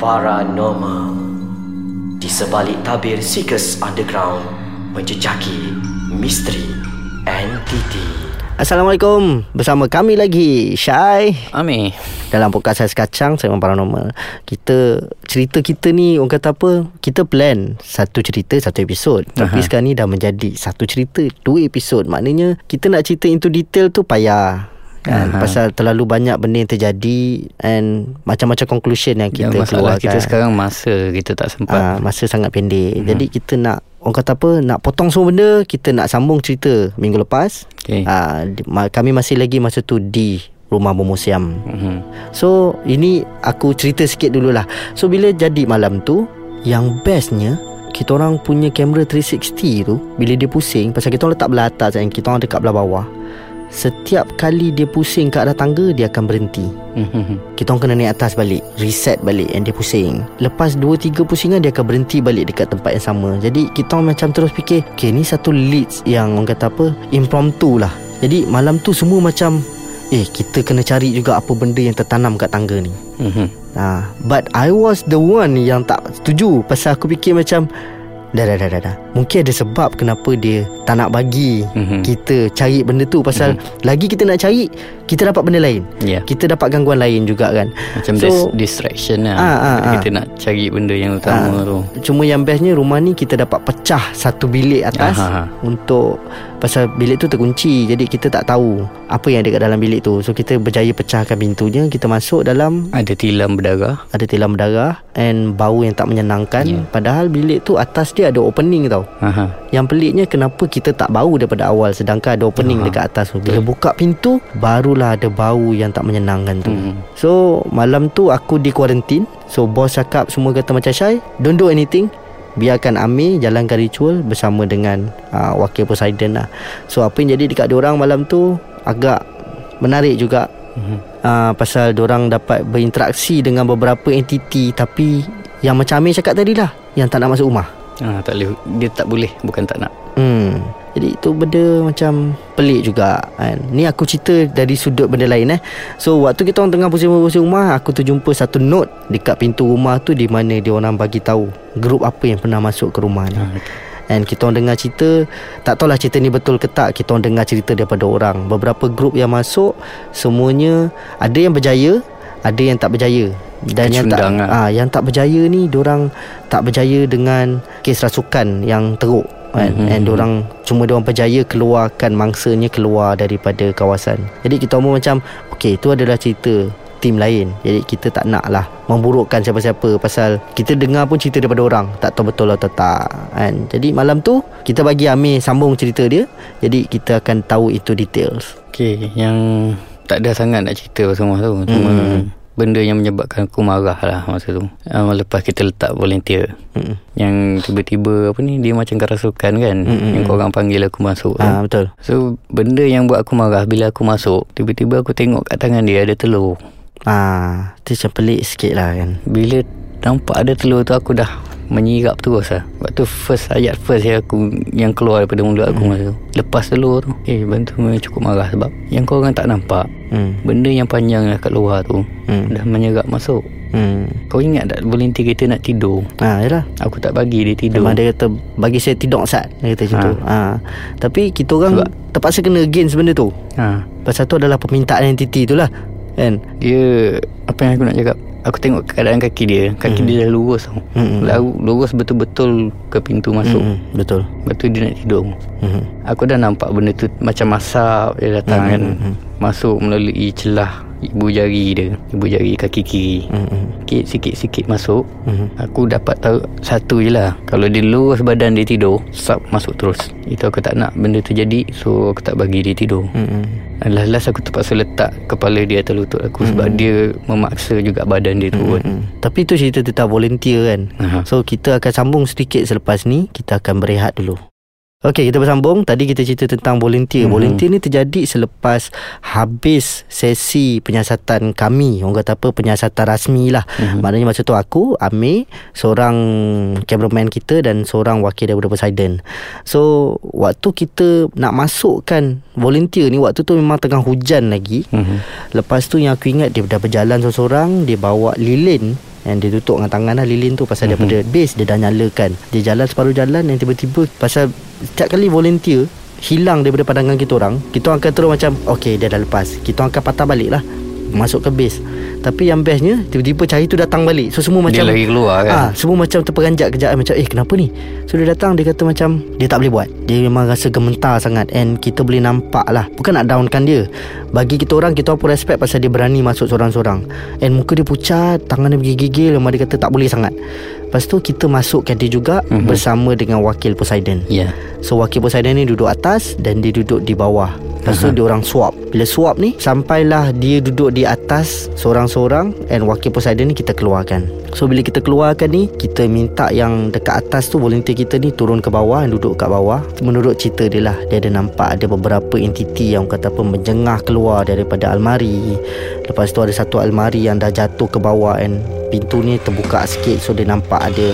Paranormal. Di sebalik tabir Seekers Underground Menjejaki misteri entiti Assalamualaikum. Bersama kami lagi Syai. Amir Dalam podcast Ais Kacang Segmen Paranormal Kita Cerita kita ni Orang kata apa? Kita plan Satu cerita Satu episod. Tapi Aha. sekarang ni dah menjadi Satu cerita Dua episod. Maknanya Kita nak cerita into detail tu Payah kan Aha. pasal terlalu banyak benda yang terjadi and macam-macam conclusion yang kita masalah keluarkan kita sekarang masa kita tak sempat Ah, masa sangat pendek. Jadi kita nak orang kata apa nak potong semua benda, kita nak sambung cerita minggu lepas. Okay. Ah, di- ma- kami masih lagi masa tu di rumah Bomusiam. Mhm. So ini aku cerita sikit dululah. So bila jadi malam tu yang bestnya kita orang punya kamera 360 tu bila dia pusing pasal kita orang letak belah atas kan kita orang dekat belah bawah. Setiap kali dia pusing ke arah tangga dia akan berhenti. Mhm. Kita orang kena naik atas balik Reset balik And dia pusing. Lepas 2-3 pusingan Dia akan berhenti balik Dekat tempat yang sama. Jadi kita orang macam terus fikir Okay ni satu leads Yang orang kata apa? Impromptu lah. Jadi malam tu semua macam Eh kita kena cari juga Apa benda yang tertanam kat tangga ni. Ha, But I was the one Yang tak setuju. Pasal aku fikir macam Dah dah dah dah, dah. Mungkin ada sebab Kenapa dia Tak nak bagi Mhm. Kita cari benda tu Pasal Lagi kita nak cari Kita dapat benda lain Ya Kita dapat gangguan lain juga kan Macam So- dis- distraction lah Ah, ah, Kita ah. nak cari benda yang utama Ah, tu Cuma yang bestnya rumah ni kita dapat pecah satu bilik atas Aha. untuk pasal bilik tu terkunci jadi kita tak tahu apa yang ada kat dalam bilik tu. So kita berjaya pecahkan pintunya, kita masuk dalam Ada tilam berdarah ada tilam darah and bau yang tak menyenangkan. Ya. Padahal bilik tu atas dia ada opening tau. Aha. Yang peliknya kenapa kita tak bau daripada awal sedangkan ada opening Aha. dekat atas tu. Bila buka pintu barulah ada bau yang tak menyenangkan tu. Mhm. So malam tu aku di kuarantin So bos cakap semua kata macam Syai Don't do anything Biarkan Amir jalankan ritual bersama dengan uh, wakil Poseidon lah So apa yang jadi dekat diorang malam tu Agak menarik juga Mhm. uh, Pasal diorang dapat berinteraksi dengan beberapa entiti Tapi yang macam Amir cakap tadi lah Yang tak nak masuk rumah ah, tak boleh Dia tak boleh Bukan tak nak Hmm. Jadi itu benda macam pelik juga kan. Ni aku cerita dari sudut benda lain eh. So waktu kita orang tengah pusing-pusing rumah, aku tu jumpa satu note dekat pintu rumah tu di mana dia orang bagi tahu grup apa yang pernah masuk ke rumah ni. ah, okay. And kita orang dengar cerita Tak tahulah cerita ni betul ke tak Kita orang dengar cerita daripada orang Beberapa grup yang masuk Semuanya Ada yang berjaya Ada yang tak berjaya Dan yang tak lah. ah, Yang tak berjaya ni Diorang tak berjaya dengan Kes rasukan yang teruk kan? Mhm. And diorang Cuma diorang berjaya keluarkan Mangsanya keluar daripada kawasan Jadi kita orang macam Okay itu adalah cerita tim lain Jadi kita tak nak lah Memburukkan siapa-siapa Pasal kita dengar pun cerita daripada orang Tak tahu betul atau tak kan? Jadi malam tu Kita bagi Amir sambung cerita dia Jadi kita akan tahu itu details Okay Yang Tak ada sangat nak cerita pasal rumah tu Cuma Mhm. Benda yang menyebabkan aku marah lah Masa tu. Uh, Lepas kita letak volunteer Mm-mm. Yang tiba-tiba Apa ni Dia macam kerasukan kan Mm-mm. Yang korang panggil aku masuk Ah Betul. So benda yang buat aku marah Bila aku masuk Tiba-tiba aku tengok kat tangan dia Ada telur. Ah, Itu macam pelik sikit lah kan. Bila nampak ada telur tu Aku dah menyirap terus lah Waktu first ayat first yang aku Yang keluar daripada mulut aku masa tu Lepas telur tu Eh bantu memang cukup marah Sebab yang korang tak nampak hmm. Benda yang panjang kat luar tu Hmm. Dah menyerap masuk Hmm. Kau ingat tak Volunteer kita nak tidur Ah, yalah Aku tak bagi dia tidur Memang dia kata Bagi saya tidur sat Dia kata macam Ha. tu ha. Tapi kita orang Sebab- Terpaksa kena against benda tu ha. Pasal tu adalah permintaan entiti tu lah Kan Dia Apa yang aku nak cakap Aku tengok keadaan kaki dia Kaki Hmm. dia dah lurus tau Hmm. Lalu Lurus betul-betul Ke pintu masuk hmm. Betul Lepas tu dia nak tidur hmm. Aku dah nampak benda tu Macam masak Dia datang Hmm, kan hmm, hmm. Masuk melalui celah Ibu jari dia Ibu jari kaki kiri Hmm. Sikit sikit sikit masuk Hmm. Aku dapat tahu Satu je lah Kalau dia lurus badan dia tidur Sap masuk terus Itu aku tak nak benda tu jadi So aku tak bagi dia tidur Hmm. Last-last aku terpaksa letak Kepala dia atas lutut aku Sebab dia memaksa juga badan dia turun Hmm. Tapi tu cerita tentang volunteer kan Aha. So kita akan sambung sedikit selepas ni Kita akan berehat dulu Okey, kita bersambung. Tadi kita cerita tentang volunteer. Mhm. Mm-hmm. Volunteer ni terjadi selepas habis sesi penyiasatan kami. Orang kata apa, penyiasatan rasmi lah. Mhm. Mm-hmm. Maknanya masa tu aku, Amir, seorang cameraman kita dan seorang wakil daripada Poseidon. So, waktu kita nak masukkan volunteer ni, waktu tu memang tengah hujan lagi. Mhm. Lepas tu yang aku ingat dia dah berjalan seorang-seorang, dia bawa lilin And dia tutup dengan tangan lah lilin tu Pasal mm-hmm. daripada base Dia dah nyalakan. Dia jalan separuh jalan Dan tiba-tiba Pasal setiap kali volunteer Hilang daripada pandangan kita orang Kita akan terus macam Okay dia dah lepas. Kita akan patah balik lah Masuk ke base. Tapi yang bestnya Tiba-tiba cahaya tu datang balik. So semua macam Dia lagi keluar kan? Ah, Semua macam terperanjat kejap. Macam eh kenapa ni? So dia datang Dia kata macam Dia tak boleh buat. Dia memang rasa gementar sangat. And kita boleh nampak lah. Bukan nak downkan dia. Bagi kita orang Kita pun respect Pasal dia berani masuk seorang-seorang. And muka dia pucat Tangan dia gigil-gigil Memang dia kata tak boleh sangat. Lepas tu kita masukkan dia juga mm-hmm. Bersama dengan wakil Poseidon. Ya. So wakil Poseidon ni duduk atas Dan dia duduk di bawah Lepas tu dia orang swap. Bila swap ni Sampailah dia duduk di atas Seorang-seorang And wakil Poseidon ni kita keluarkan. So bila kita keluarkan ni Kita minta yang dekat atas tu Volunteer kita ni turun ke bawah Dan duduk kat bawah. Menurut cerita dia lah Dia ada nampak ada beberapa entiti Yang kata apa Menjengah keluar daripada almari. Lepas tu ada satu almari yang dah jatuh ke bawah And pintu ni terbuka sikit. So dia nampak ada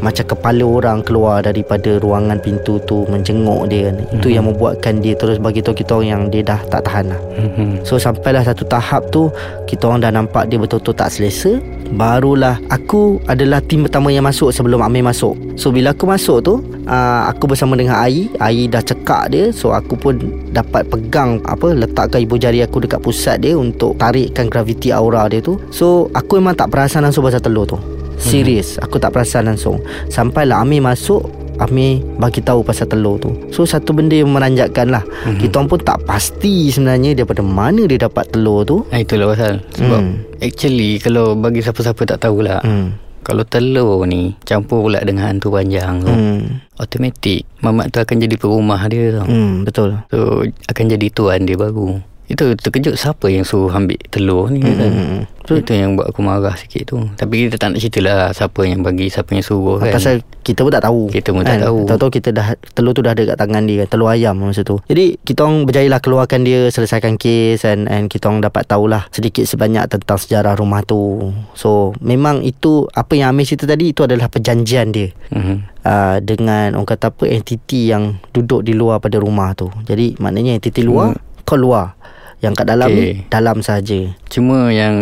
macam kepala orang keluar daripada ruangan pintu tu menjenguk dia kan. Itu yang membuatkan dia terus bagi tahu kita orang yang dia dah tak tahan lah. Mhm. So sampailah satu tahap tu kita orang dah nampak dia betul-betul tak selesa. Barulah aku adalah tim pertama yang masuk sebelum Amir masuk. So bila aku masuk tu uh, aku bersama dengan Ai, Ai dah cekak dia. So aku pun dapat pegang apa letakkan ibu jari aku dekat pusat dia untuk tarikkan graviti aura dia tu. So aku memang tak perasan langsung pasal telur tu. Serius Aku tak perasan langsung Sampailah Amir masuk Amir bagi tahu pasal telur tu So satu benda yang meranjatkan lah mm-hmm. Kita pun tak pasti sebenarnya Daripada mana dia dapat telur tu Ah, Itulah pasal Sebab Hmm. Actually Kalau bagi siapa-siapa tak tahulah Hmm. Kalau telur ni Campur pula dengan hantu panjang tu Hmm. Automatik Mamat tu akan jadi perumah dia tau Hmm, betul. So akan jadi tuan dia baru Itu terkejut siapa yang suruh ambil telur ni kan? Hmm. Itu yang buat aku marah sikit tu. Tapi kita tak nak cerita lah Siapa yang bagi Siapa yang suruh kan? Pasal kita pun tak tahu Kita pun tak tahu. Tahu-tahu kita dah Telur tu dah ada kat tangan dia kan Telur ayam masa tu. Jadi kita orang berjaya lah keluarkan dia Selesaikan kes And, and kita orang dapat tahulah Sedikit sebanyak tentang sejarah rumah tu. So memang itu Apa yang Amir cerita tadi Itu adalah perjanjian dia. Mhm. uh, Dengan orang kata apa Entiti yang duduk di luar pada rumah tu. Jadi maknanya entiti luar Kau luar Yang kat dalam Okey. ni Dalam saja. Cuma yang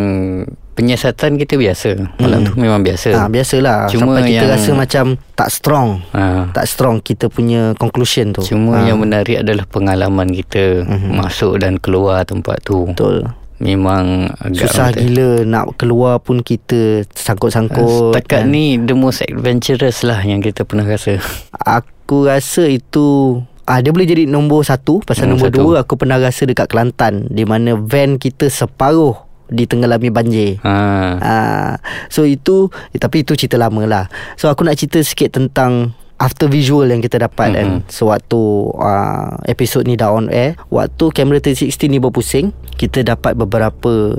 Penyiasatan kita biasa Malam tu memang biasa Ah biasalah Cuma Sampai kita yang- rasa macam Tak strong ha. Tak strong kita punya conclusion tu Cuma Ah, yang menarik adalah pengalaman kita Mhm. Masuk dan keluar tempat tu Betul Memang agak Susah orang gila Nak keluar pun kita Sangkut-sangkut Setakat kan. ni The most adventurous lah Yang kita pernah rasa Aku rasa itu Ah, dia boleh jadi nombor satu Pasal Nombor nombor satu. dua Aku pernah rasa dekat Kelantan Di mana van kita separuh Ditenggelami banjir ha. Ah, so itu eh, tapi itu cerita lama lah. So aku nak cerita sikit tentang after visual yang kita dapat mm-hmm. kan sewaktu uh, episod ni dah on air waktu kamera 360 ni berpusing kita dapat beberapa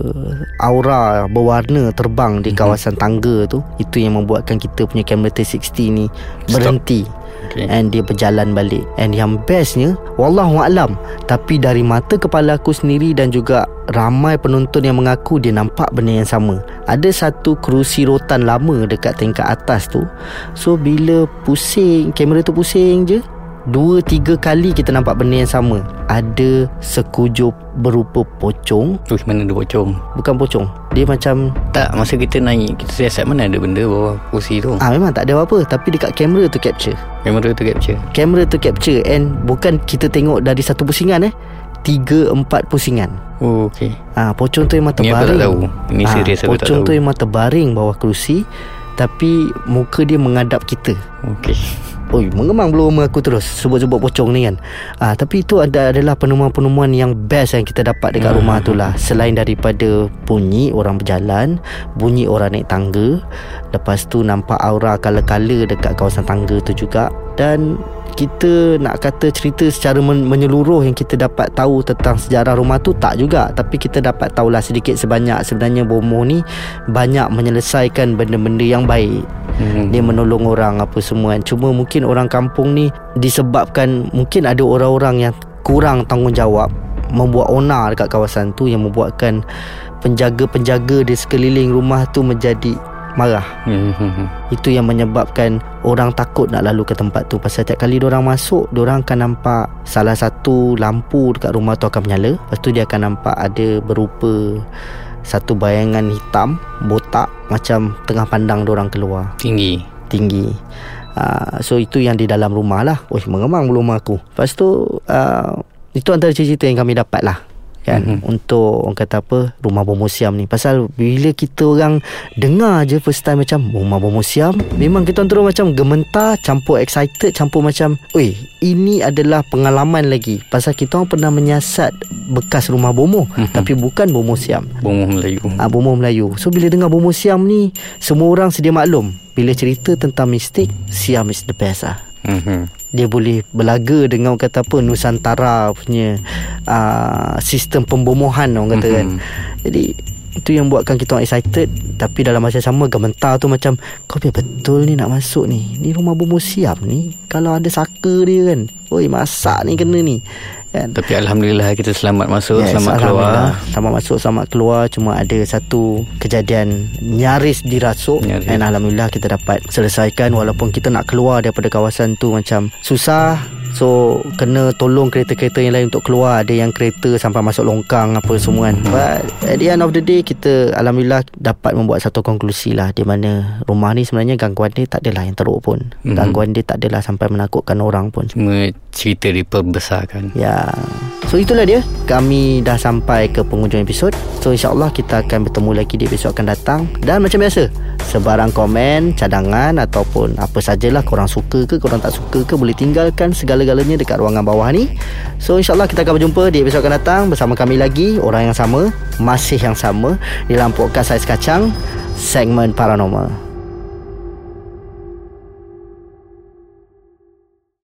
aura berwarna terbang di kawasan tangga tu itu yang membuatkan kita punya kamera 360 ni berhenti Okay. And dia berjalan balik. And yang bestnya Wallahualam Tapi dari mata kepala aku sendiri Dan juga Ramai penonton yang mengaku Dia nampak benda yang sama. Ada satu kerusi rotan lama Dekat tingkat atas tu. So bila pusing Kamera tu pusing je Dua tiga kali kita nampak benda yang sama. Ada sekujur berupa pocong. Uish, mana ada pocong? Bukan pocong. Dia macam Tak masa kita naik Kita siasat mana ada benda bawah kursi tu? Ah memang tak ada apa-apa. Tapi dekat kamera tu capture. Kamera tu capture? Kamera tu capture And bukan kita tengok dari satu pusingan eh. Tiga empat pusingan. Oh okay Ah, pocong tu memang Ni aku terbaring. tak tahu. Ni Ah, serius aku tak Pocong tahu. tu memang terbaring bawah kerusi. Tapi muka dia menghadap kita. Okay Oi, mengemang rumah aku terus sebut-sebut pocong ni kan. Ah, tapi itu ada adalah penemuan-penemuan yang best yang kita dapat dekat Hmm. rumah tu lah. Selain daripada bunyi orang berjalan, bunyi orang naik tangga, lepas tu nampak aura kala-kala dekat kawasan tangga tu juga dan kita nak kata cerita secara men- menyeluruh yang kita dapat tahu tentang sejarah rumah tu tak juga tapi kita dapat tahulah sedikit sebanyak sebenarnya Bomo ni banyak menyelesaikan benda-benda yang baik hmm. dia menolong orang apa semua kan. Cuma mungkin orang kampung ni disebabkan mungkin ada orang-orang yang kurang tanggungjawab membuat onar dekat kawasan tu yang membuatkan penjaga-penjaga di sekeliling rumah tu menjadi marah. Hmm. Itu yang menyebabkan orang takut nak lalu ke tempat tu. Pasal setiap kali orang masuk, orang akan nampak salah satu lampu dekat rumah tu akan menyala. Lepas tu dia akan nampak ada berupa Satu bayangan hitam Botak Macam tengah pandang orang keluar. Tinggi. Tinggi. Uh, So itu yang di dalam rumah lah. Oh mengemang rumah aku. Lepas tu uh, Itu antara cerita yang kami dapat lah kan? Mm-hmm. untuk orang kata apa rumah bermuseum ni. Pasal bila kita orang dengar je first time macam rumah bermuseum? Memang kita orang terus macam gementar campur excited campur macam oi ini adalah pengalaman lagi. Pasal kita orang pernah menyiasat bekas rumah bomoh mm-hmm. tapi bukan bermuseum. Bomoh Melayu. Ah bomoh Melayu. So bila dengar bermuseum ni semua orang sedia maklum. Bila cerita tentang mistik Siam is the best lah. Mm-hmm dia boleh berlaga dengan orang kata apa Nusantara punya uh, sistem pembomohan orang kata mm-hmm. kan jadi itu yang buatkan kita orang excited. Tapi dalam masa sama gementar tu macam kau biar betul ni nak masuk ni. Ni rumah bermuseum ni kalau ada saka dia kan oi masak ni kena ni. Kan? Tapi Alhamdulillah kita selamat masuk yes, Selamat keluar. Selamat masuk Selamat keluar. Cuma ada satu Kejadian Nyaris dirasuk. Nyaris. Dan Alhamdulillah kita dapat Selesaikan Walaupun kita nak keluar Daripada kawasan tu Macam Susah So Kena tolong kereta-kereta yang lain Untuk keluar. Ada yang kereta Sampai masuk longkang Apa semua kan. Hmm. But At the end of the day Kita Alhamdulillah Dapat membuat satu konklusi lah. Di mana Rumah ni sebenarnya Gangguan dia tak adalah yang teruk pun. Hmm. Gangguan dia tak adalah Sampai menakutkan orang pun. Cuma cerita diperbesarkan Ya. So itulah dia. Kami dah sampai ke penghujung episod. So insyaAllah kita akan bertemu lagi di episod akan datang. Dan macam biasa Sebarang komen, cadangan Ataupun apa sajalah Korang suka ke, korang tak suka ke Boleh tinggalkan segala-galanya dekat ruangan bawah ni. So insyaAllah kita akan berjumpa di episod akan datang Bersama kami lagi Orang yang sama Masih yang sama Dalam podcast Ais Kacang Segmen Paranormal